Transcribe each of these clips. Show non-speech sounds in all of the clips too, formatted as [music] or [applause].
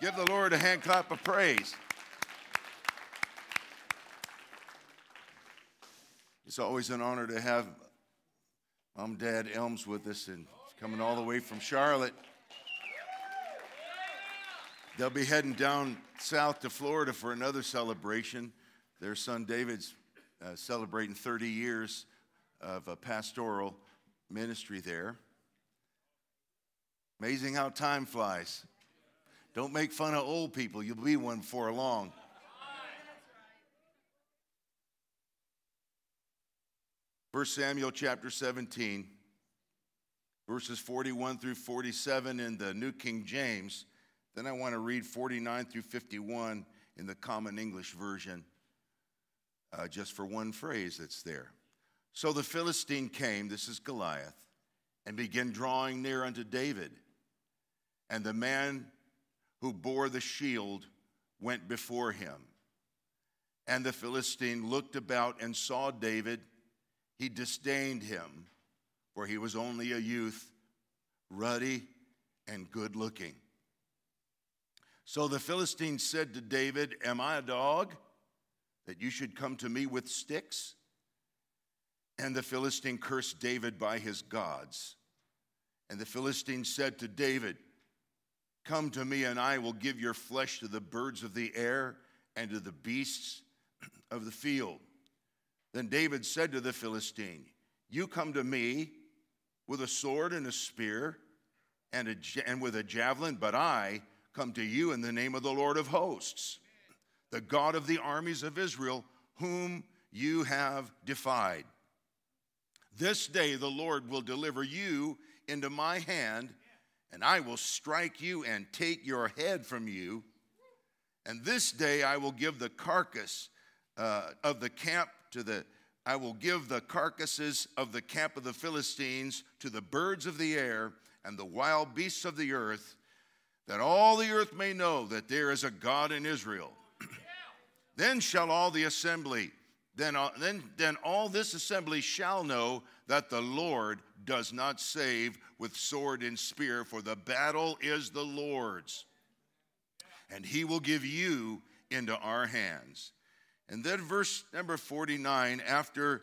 Give the Lord a hand clap of praise. It's always an honor to have Mom, Dad Elms with us and coming all the way from Charlotte. They'll be heading down south to Florida for another celebration. Their son David's uh, celebrating 30 years of a pastoral ministry there. Amazing how time flies. Don't make fun of old people, you'll be one before long. First Samuel chapter 17, verses 41 through 47 in the New King James. Then I want to read 49 through 51 in the Common English Version, uh, just for one phrase that's there. So the Philistine came, this is Goliath, and began drawing near unto David. And the man who bore the shield went before him. And the Philistine looked about and saw David. He disdained him, for he was only a youth, ruddy and good looking. So the Philistine said to David, Am I a dog that you should come to me with sticks? And the Philistine cursed David by his gods. And the Philistine said to David, Come to me, and I will give your flesh to the birds of the air and to the beasts [clears throat] of the field. Then David said to the Philistine, You come to me with a sword and a spear and, a, and with a javelin, but I come to you in the name of the Lord of hosts, the God of the armies of Israel, whom you have defied. This day the Lord will deliver you into my hand, and I will strike you and take your head from you. And this day I will give the carcass uh, of the camp to the I will give the carcasses of the camp of the Philistines to the birds of the air and the wild beasts of the earth, that all the earth may know that there is a God in Israel. [clears throat] then shall all the assembly, then, uh, then, then all this assembly shall know that the Lord does not save with sword and spear, for the battle is the Lord's. And he will give you into our hands. And then, verse number 49, after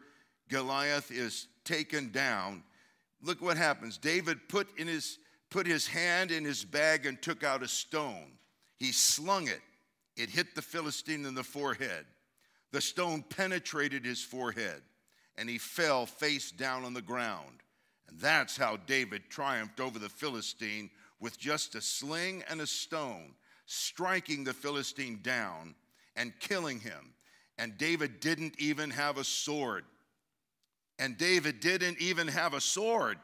Goliath is taken down, look what happens. David put, in his, put his hand in his bag and took out a stone. He slung it, it hit the Philistine in the forehead. The stone penetrated his forehead, and he fell face down on the ground. And that's how David triumphed over the Philistine with just a sling and a stone, striking the Philistine down and killing him. And David didn't even have a sword. And David didn't even have a sword.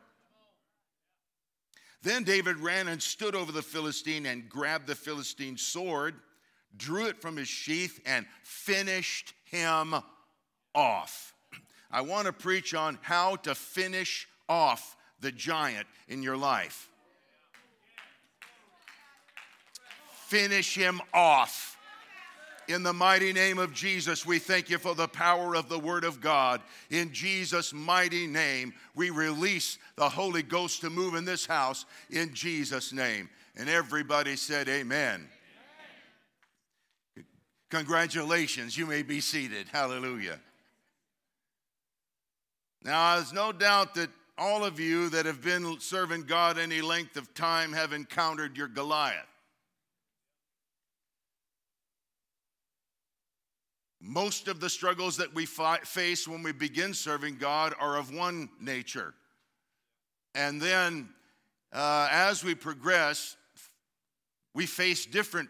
Then David ran and stood over the Philistine and grabbed the Philistine's sword, drew it from his sheath, and finished him off. I want to preach on how to finish off the giant in your life. Finish him off. In the mighty name of Jesus, we thank you for the power of the Word of God. In Jesus' mighty name, we release the Holy Ghost to move in this house in Jesus' name. And everybody said, Amen. Congratulations, you may be seated. Hallelujah. Now, there's no doubt that all of you that have been serving God any length of time have encountered your Goliath. Most of the struggles that we face when we begin serving God are of one nature. And then uh, as we progress, we face different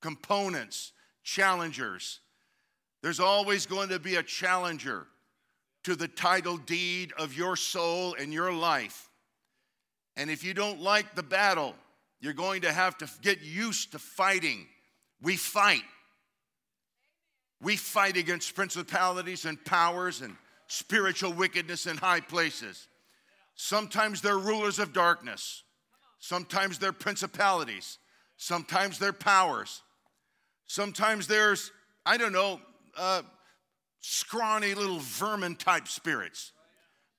components, challengers. There's always going to be a challenger to the title deed of your soul and your life. And if you don't like the battle, you're going to have to get used to fighting. We fight. We fight against principalities and powers and spiritual wickedness in high places. Sometimes they're rulers of darkness, sometimes they're principalities, sometimes they're powers, sometimes there's, I don't know, uh, scrawny little vermin type spirits.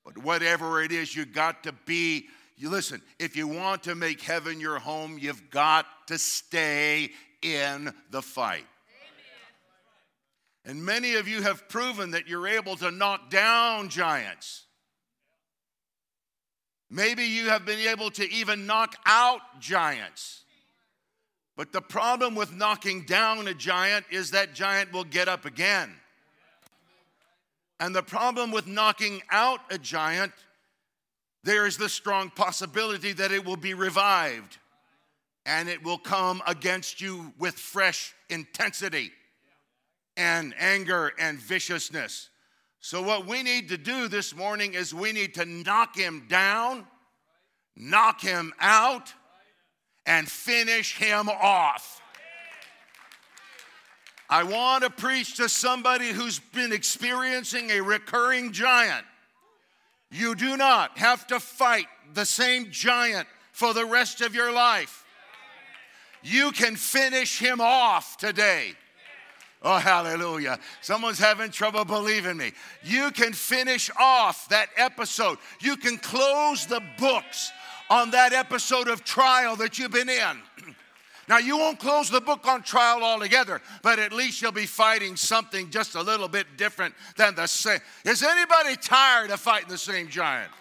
But whatever it is, you got to be. You listen, if you want to make heaven your home, you've got to stay in the fight. And many of you have proven that you're able to knock down giants. Maybe you have been able to even knock out giants. But the problem with knocking down a giant is that giant will get up again. And the problem with knocking out a giant, there is the strong possibility that it will be revived and it will come against you with fresh intensity and anger and viciousness. So, what we need to do this morning is we need to knock him down, knock him out, and finish him off. I want to preach to somebody who's been experiencing a recurring giant. You do not have to fight the same giant for the rest of your life. You can finish him off today. Oh, hallelujah. Someone's having trouble believing me. You can finish off that episode. You can close the books on that episode of trial that you've been in. [clears throat] Now, you won't close the book on trial altogether, but at least you'll be fighting something just a little bit different than the same. Is anybody tired of fighting the same giant?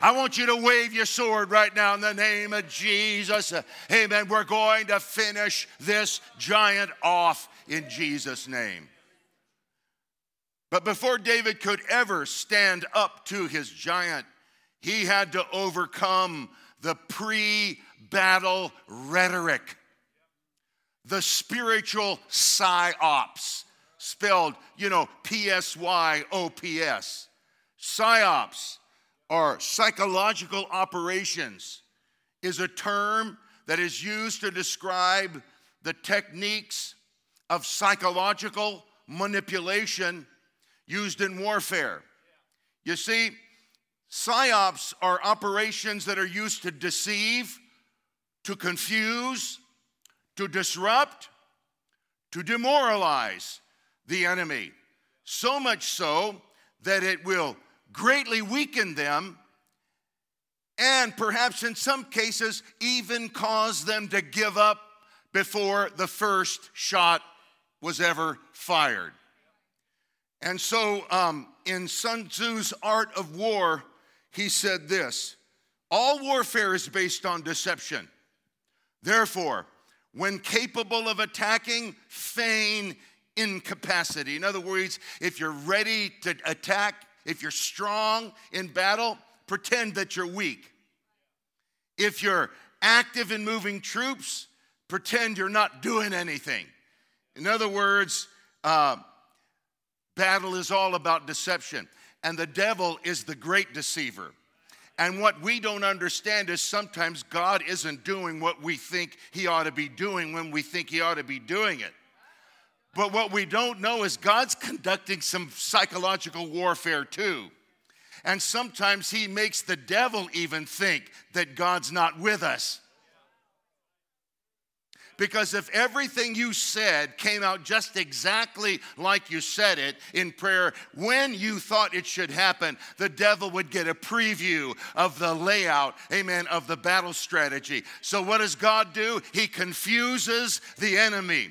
I want you to wave your sword right now in the name of Jesus. Amen. We're going to finish this giant off in Jesus' name. But before David could ever stand up to his giant, he had to overcome the pre battle rhetoric, the spiritual psyops, spelled, you know, P S Y O P S. Psyops or psychological operations is a term that is used to describe the techniques of psychological manipulation used in warfare. You see, psyops are operations that are used to deceive, to confuse, to disrupt, to demoralize the enemy. So much so that it will greatly weaken them, and perhaps in some cases, even cause them to give up before the first shot was ever fired. And so, um, in Sun Tzu's Art of War, he said this All warfare is based on deception. Therefore, when capable of attacking, feign incapacity. In other words, if you're ready to attack, if you're strong in battle, pretend that you're weak. If you're active in moving troops, pretend you're not doing anything. In other words, uh, battle is all about deception, and the devil is the great deceiver. And what we don't understand is sometimes God isn't doing what we think He ought to be doing when we think He ought to be doing it. But what we don't know is God's conducting some psychological warfare too. And sometimes He makes the devil even think that God's not with us. Because if everything you said came out just exactly like you said it in prayer when you thought it should happen, the devil would get a preview of the layout, amen, of the battle strategy. So what does God do? He confuses the enemy.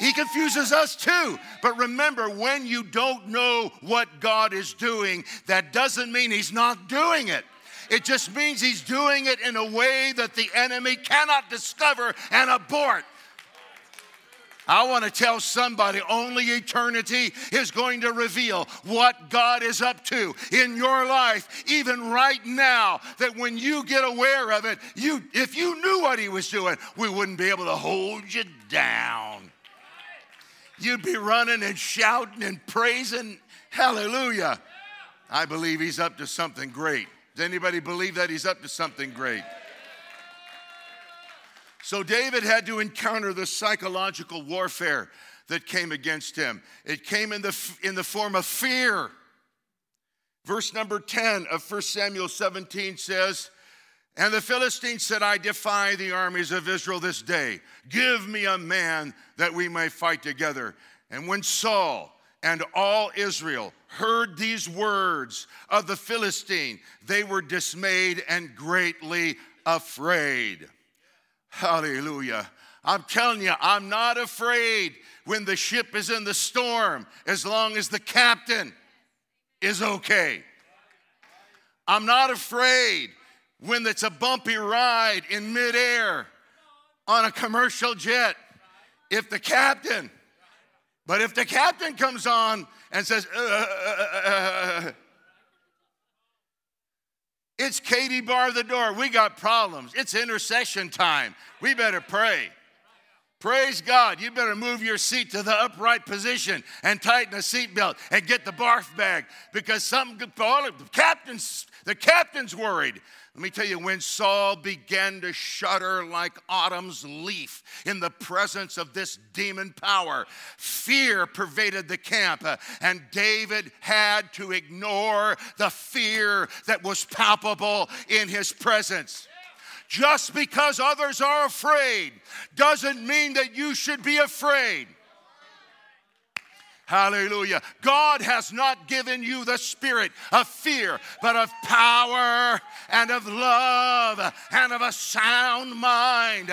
He confuses us too. But remember, when you don't know what God is doing, that doesn't mean He's not doing it. It just means He's doing it in a way that the enemy cannot discover and abort. I want to tell somebody only eternity is going to reveal what God is up to in your life, even right now. That when you get aware of it, you, if you knew what He was doing, we wouldn't be able to hold you down you'd be running and shouting and praising. Hallelujah. I believe he's up to something great. Does anybody believe that he's up to something great? So David had to encounter the psychological warfare that came against him. It came in the, in the form of fear. Verse number 10 of 1 Samuel 17 says, and the Philistines said, I defy the armies of Israel this day. Give me a man that we may fight together. And when Saul and all Israel heard these words of the Philistine, they were dismayed and greatly afraid. Hallelujah. I'm telling you, I'm not afraid when the ship is in the storm as long as the captain is okay. I'm not afraid when it's a bumpy ride in midair on a commercial jet. If the captain, but if the captain comes on and says, uh, uh, uh, it's Katie bar the door. We got problems. It's intercession time. We better pray. Praise God. You better move your seat to the upright position and tighten the seatbelt and get the barf bag because something could fall. the captain's the captain's worried. Let me tell you, when Saul began to shudder like autumn's leaf in the presence of this demon power, fear pervaded the camp, uh, and David had to ignore the fear that was palpable in his presence. Just because others are afraid doesn't mean that you should be afraid. Hallelujah. God has not given you the spirit of fear, but of power and of love and of a sound mind.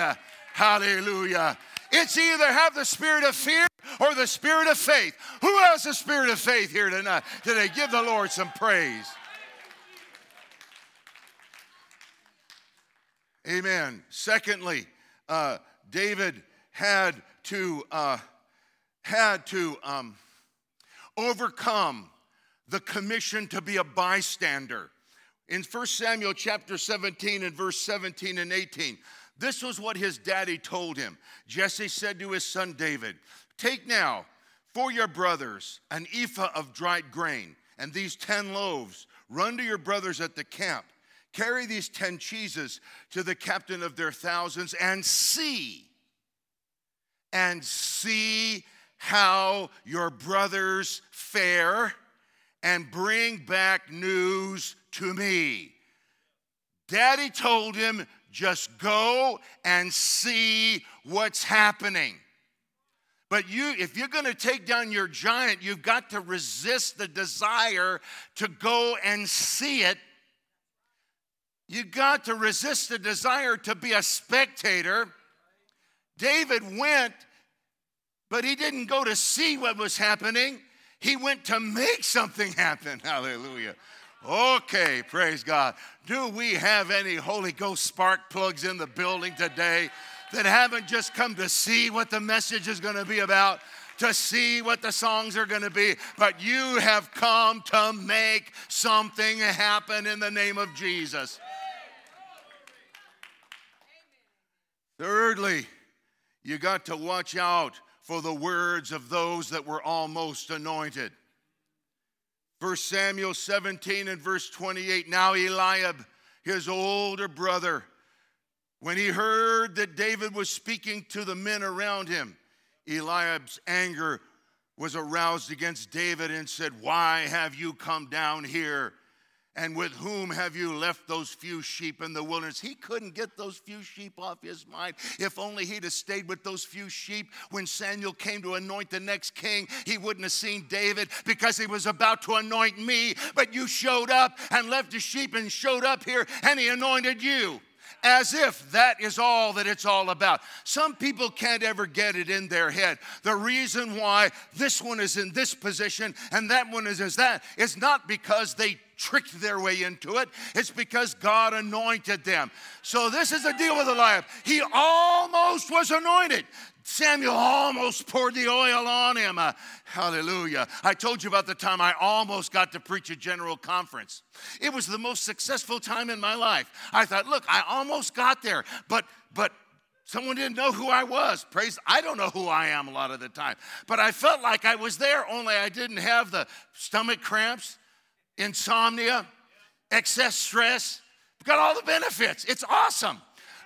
Hallelujah. It's either have the spirit of fear or the spirit of faith. Who has the spirit of faith here tonight? Today, give the Lord some praise. Amen. Secondly, uh, David had to uh, had to um, overcome the commission to be a bystander. In 1 Samuel chapter 17 and verse 17 and 18, this was what his daddy told him. Jesse said to his son David, Take now for your brothers an ephah of dried grain and these 10 loaves. Run to your brothers at the camp Carry these 10 cheeses to the captain of their thousands and see, and see how your brothers fare, and bring back news to me. Daddy told him, just go and see what's happening. But you, if you're going to take down your giant, you've got to resist the desire to go and see it you got to resist the desire to be a spectator. David went, but he didn't go to see what was happening. He went to make something happen. [laughs] Hallelujah. Okay, praise God. Do we have any Holy Ghost spark plugs in the building today that haven't just come to see what the message is going to be about? to see what the songs are going to be, but you have come to make something happen in the name of Jesus. Thirdly, you got to watch out for the words of those that were almost anointed. 1 Samuel 17 and verse 28. Now Eliab, his older brother, when he heard that David was speaking to the men around him, Eliab's anger was aroused against David and said, Why have you come down here? And with whom have you left those few sheep in the wilderness? He couldn't get those few sheep off his mind. If only he'd have stayed with those few sheep when Samuel came to anoint the next king, he wouldn't have seen David because he was about to anoint me. But you showed up and left the sheep and showed up here and he anointed you as if that is all that it's all about. Some people can't ever get it in their head. The reason why this one is in this position and that one is as that is not because they tricked their way into it. It's because God anointed them. So this is the deal with Eliab. He almost was anointed. Samuel almost poured the oil on him. Uh, hallelujah. I told you about the time I almost got to preach a general conference. It was the most successful time in my life. I thought, look, I almost got there, but but Someone didn't know who I was. Praise, I don't know who I am a lot of the time. But I felt like I was there, only I didn't have the stomach cramps, insomnia, excess stress. Got all the benefits. It's awesome.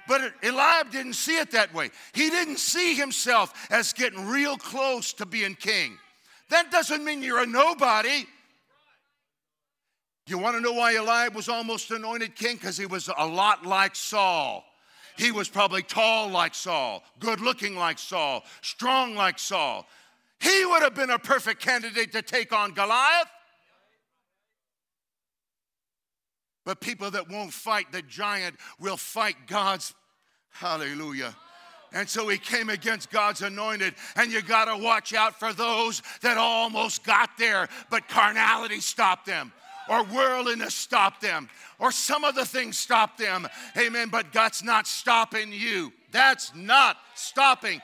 But Eliab didn't see it that way. He didn't see himself as getting real close to being king. That doesn't mean you're a nobody. You want to know why Eliab was almost anointed king? Because he was a lot like Saul. He was probably tall like Saul, good looking like Saul, strong like Saul. He would have been a perfect candidate to take on Goliath. But people that won't fight the giant will fight God's Hallelujah. And so he came against God's anointed. And you got to watch out for those that almost got there, but carnality stopped them, or worldliness stopped them, or some other things stopped them. Amen. But God's not stopping you. That's not stopping.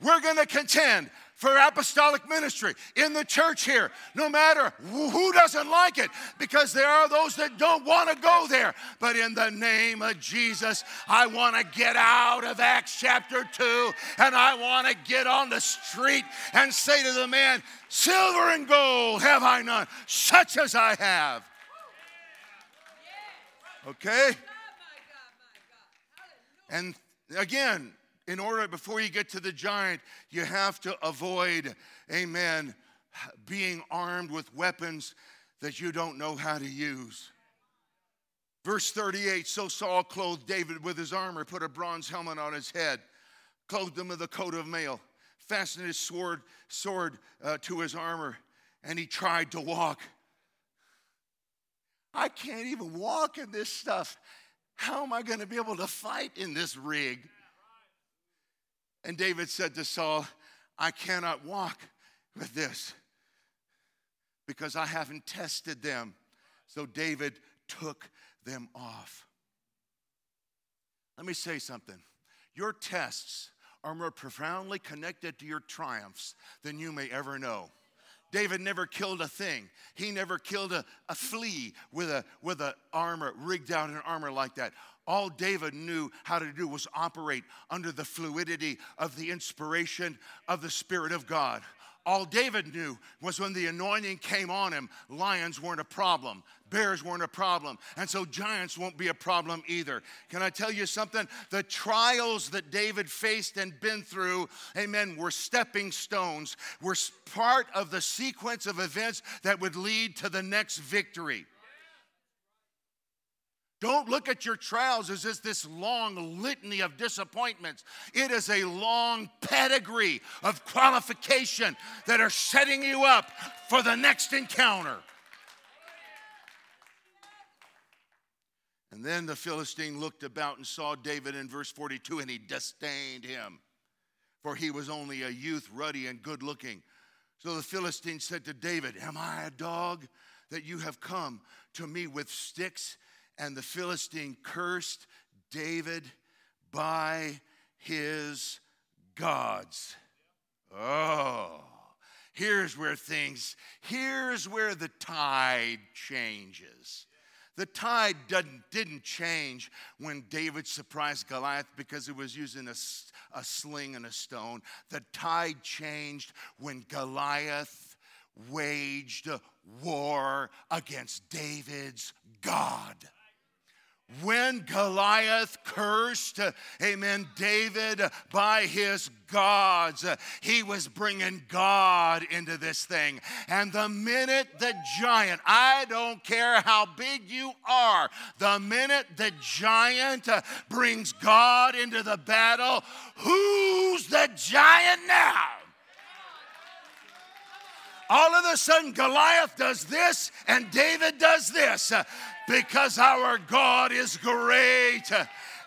We're going to contend for apostolic ministry in the church here, no matter who doesn't like it, because there are those that don't want to go there. But in the name of Jesus, I want to get out of Acts chapter 2 and I want to get on the street and say to the man, Silver and gold have I none, such as I have. Okay? And again, in order, before you get to the giant, you have to avoid, amen, being armed with weapons that you don't know how to use. Verse 38 So Saul clothed David with his armor, put a bronze helmet on his head, clothed him with a coat of mail, fastened his sword, sword uh, to his armor, and he tried to walk. I can't even walk in this stuff. How am I going to be able to fight in this rig? And David said to Saul, I cannot walk with this because I haven't tested them. So David took them off. Let me say something. Your tests are more profoundly connected to your triumphs than you may ever know. David never killed a thing. He never killed a, a flea with a with a armor, rigged out in armor like that. All David knew how to do was operate under the fluidity of the inspiration of the Spirit of God. All David knew was when the anointing came on him, lions weren't a problem, bears weren't a problem, and so giants won't be a problem either. Can I tell you something? The trials that David faced and been through, amen, were stepping stones, were part of the sequence of events that would lead to the next victory. Don't look at your trials as just this long litany of disappointments. It is a long pedigree of qualification that are setting you up for the next encounter. And then the Philistine looked about and saw David in verse 42, and he disdained him, for he was only a youth, ruddy and good looking. So the Philistine said to David, Am I a dog that you have come to me with sticks? And the Philistine cursed David by his gods. Oh, here's where things, here's where the tide changes. The tide didn't, change when David surprised Goliath because he was using a, a sling and a stone. The tide changed when Goliath waged war against David's God when Goliath cursed, amen, David by his gods, he was bringing God into this thing. And the minute the giant, I don't care how big you are, the minute the giant uh, brings God into the battle, who's the giant now? All of a sudden Goliath does this and David does this uh, because our God is great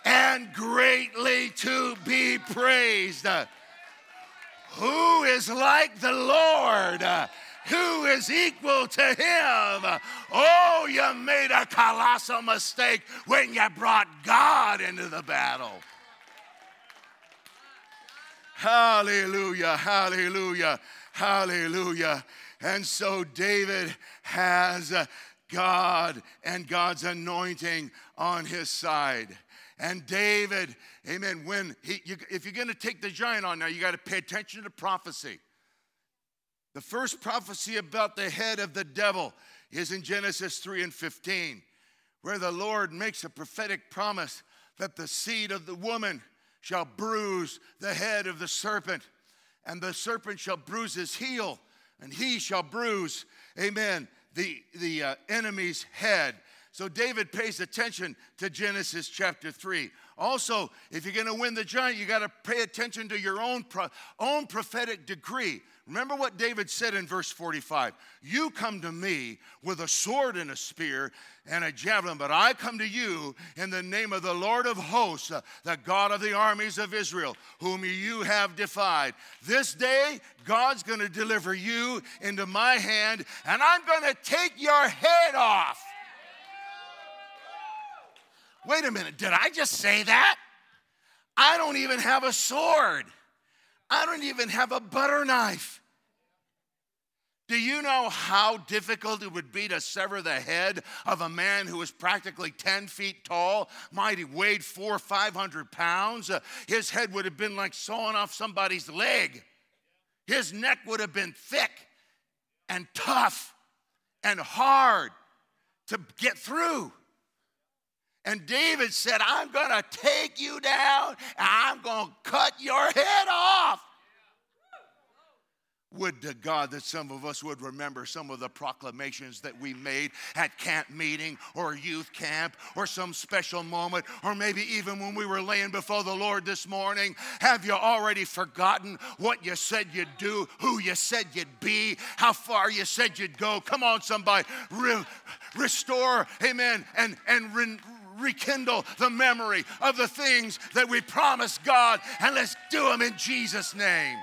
and greatly to be praised. Who is like the Lord? Who is equal to him? Oh, you made a colossal mistake when you brought God into the battle. Hallelujah, hallelujah, hallelujah. And so David has uh, God and God's anointing on his side. And David, amen, when he, you, if you're going to take the giant on now, you got to pay attention to prophecy. The first prophecy about the head of the devil is in Genesis 3 and 15, where the Lord makes a prophetic promise that the seed of the woman shall bruise the head of the serpent, and the serpent shall bruise his heel, and he shall bruise, amen, the, the uh, enemy's head. So David pays attention to Genesis chapter 3. Also, if you're going to win the giant, you got to pay attention to your own, pro- own prophetic decree. Remember what David said in verse 45 You come to me with a sword and a spear and a javelin, but I come to you in the name of the Lord of hosts, uh, the God of the armies of Israel, whom you have defied. This day, God's going to deliver you into my hand, and I'm going to take your head off. Wait a minute, did I just say that? I don't even have a sword. I don't even have a butter knife. Do you know how difficult it would be to sever the head of a man who was practically 10 feet tall, might have weighed four or 500 pounds? Uh, his head would have been like sawing off somebody's leg. His neck would have been thick and tough and hard to get through. And David said, I'm going to take you down and I'm going to cut your head off. Would to God that some of us would remember some of the proclamations that we made at camp meeting or youth camp or some special moment, or maybe even when we were laying before the Lord this morning. Have you already forgotten what you said you'd do, who you said you'd be, how far you said you'd go? Come on, somebody, Re- restore, amen, and, and re- rekindle the memory of the things that we promised God, and let's do them in Jesus' name.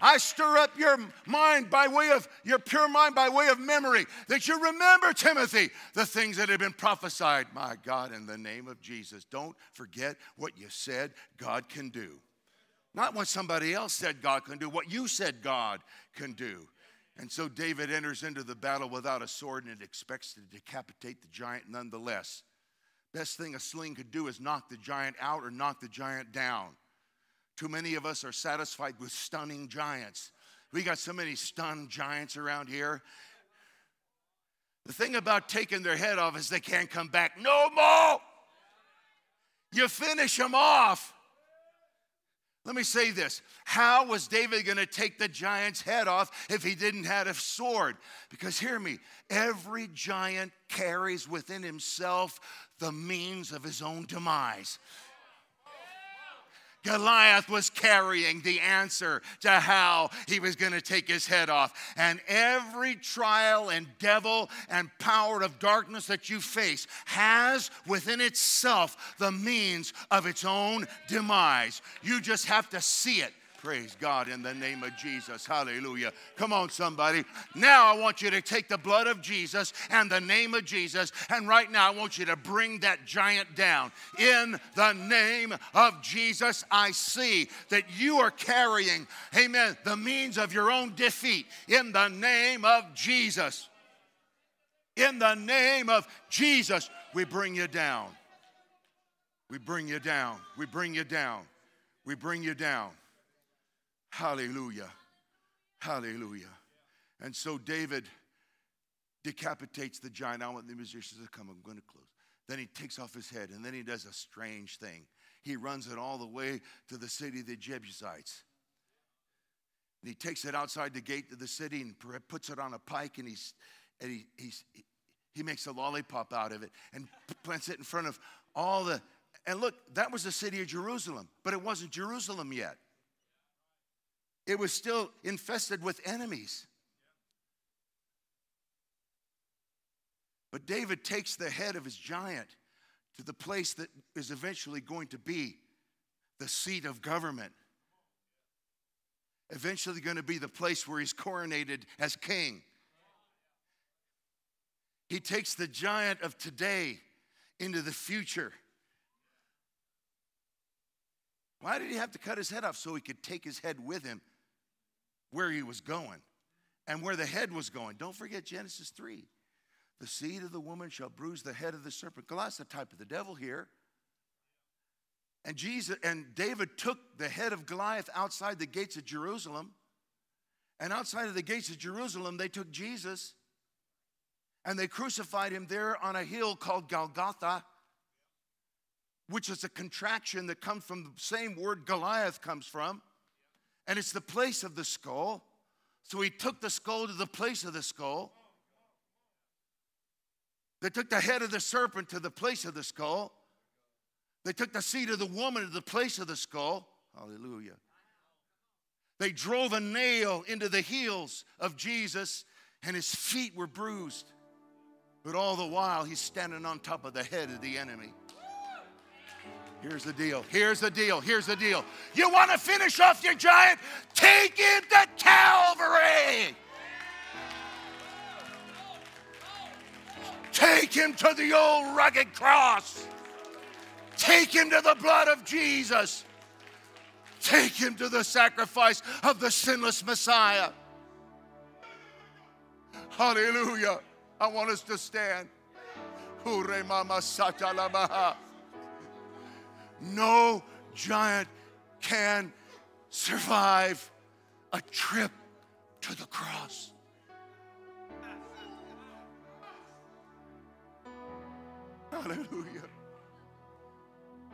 I stir up your mind by way of your pure mind by way of memory, that you remember, Timothy, the things that have been prophesied. My God, in the name of Jesus, don't forget what you said God can do. Not what somebody else said God can do, what you said God can do. And so David enters into the battle without a sword and expects to decapitate the giant nonetheless. Best thing a sling could do is knock the giant out or knock the giant down. Too many of us are satisfied with stunning giants. We got so many stunned giants around here. The thing about taking their head off is they can't come back no more. You finish them off. Let me say this. How was David going to take the giant's head off if he didn't have a sword? Because hear me, every giant carries within himself the means of his own demise. Goliath was carrying the answer to how he was going to take his head off. And every trial and devil and power of darkness that you face has within itself the means of its own demise. You just have to see it. Praise God in the name of Jesus. Hallelujah. Come on, somebody. Now I want you to take the blood of Jesus and the name of Jesus, and right now I want you to bring that giant down. In the name of Jesus, I see that you are carrying, amen, the means of your own defeat. In the name of Jesus. In the name of Jesus, we bring you down. We bring you down. We bring you down. We bring you down. Hallelujah. Hallelujah. And so David decapitates the giant. I want the musicians to come. I'm going to close. Then he takes off his head, and then he does a strange thing. He runs it all the way to the city of the Jebusites. And he takes it outside the gate of the city and puts it on a pike, and, he's, and he, he's, he makes a lollipop out of it and plants it in front of all the. And look, that was the city of Jerusalem, but it wasn't Jerusalem yet it was still infested with enemies. But David takes the head of his giant to the place that is eventually going to be the seat of government. Eventually, going to be the place where he's coronated as king. He takes the giant of today into the future. Why did he have to cut his head off? So he could take his head with him where he was going and where the head was going. Don't forget Genesis 3. The seed of the woman shall bruise the head of the serpent. Goliath's the type of the devil here. And Jesus and David took the head of Goliath outside the gates of Jerusalem. And outside of the gates of Jerusalem, they took Jesus and they crucified him there on a hill called Golgotha, which is a contraction that comes from the same word Goliath comes from and it's the place of the skull. So he took the skull to the place of the skull. They took the head of the serpent to the place of the skull. They took the seed of the woman to the place of the skull. Hallelujah. They drove a nail into the heels of Jesus, and his feet were bruised. But all the while, he's standing on top of the head of the enemy. Here's the deal. Here's the deal. Here's the deal. You want to finish off your giant? Take him to Calvary. Take him to the old rugged cross. Take him to the blood of Jesus. Take him to the sacrifice of the sinless Messiah. Hallelujah. I want us to stand. No giant can survive a trip to the cross. Hallelujah.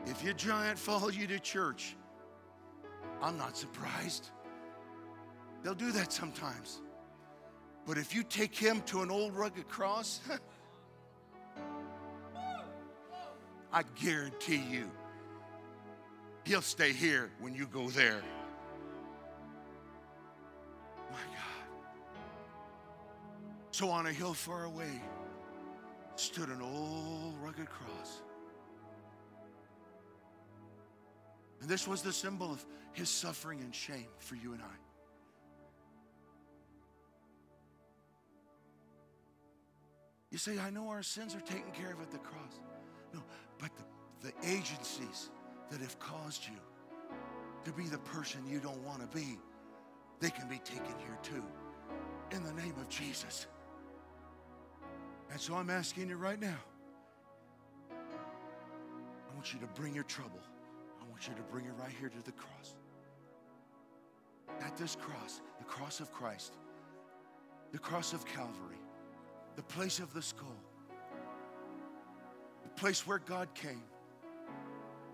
If your giant follows you to church, I'm not surprised. They'll do that sometimes. But if you take him to an old rugged cross, [laughs] I guarantee you, he'll stay here when you go there. My God. So on a hill far away stood an old rugged cross. And this was the symbol of his suffering and shame for you and I. You say, I know our sins are taken care of at the cross. No, but the, the agencies that have caused you to be the person you don't want to be, they can be taken here too. In the name of Jesus. And so I'm asking you right now I want you to bring your trouble, I want you to bring it right here to the cross. At this cross, the cross of Christ, the cross of Calvary the place of the skull, the place where God came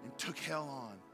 and took hell on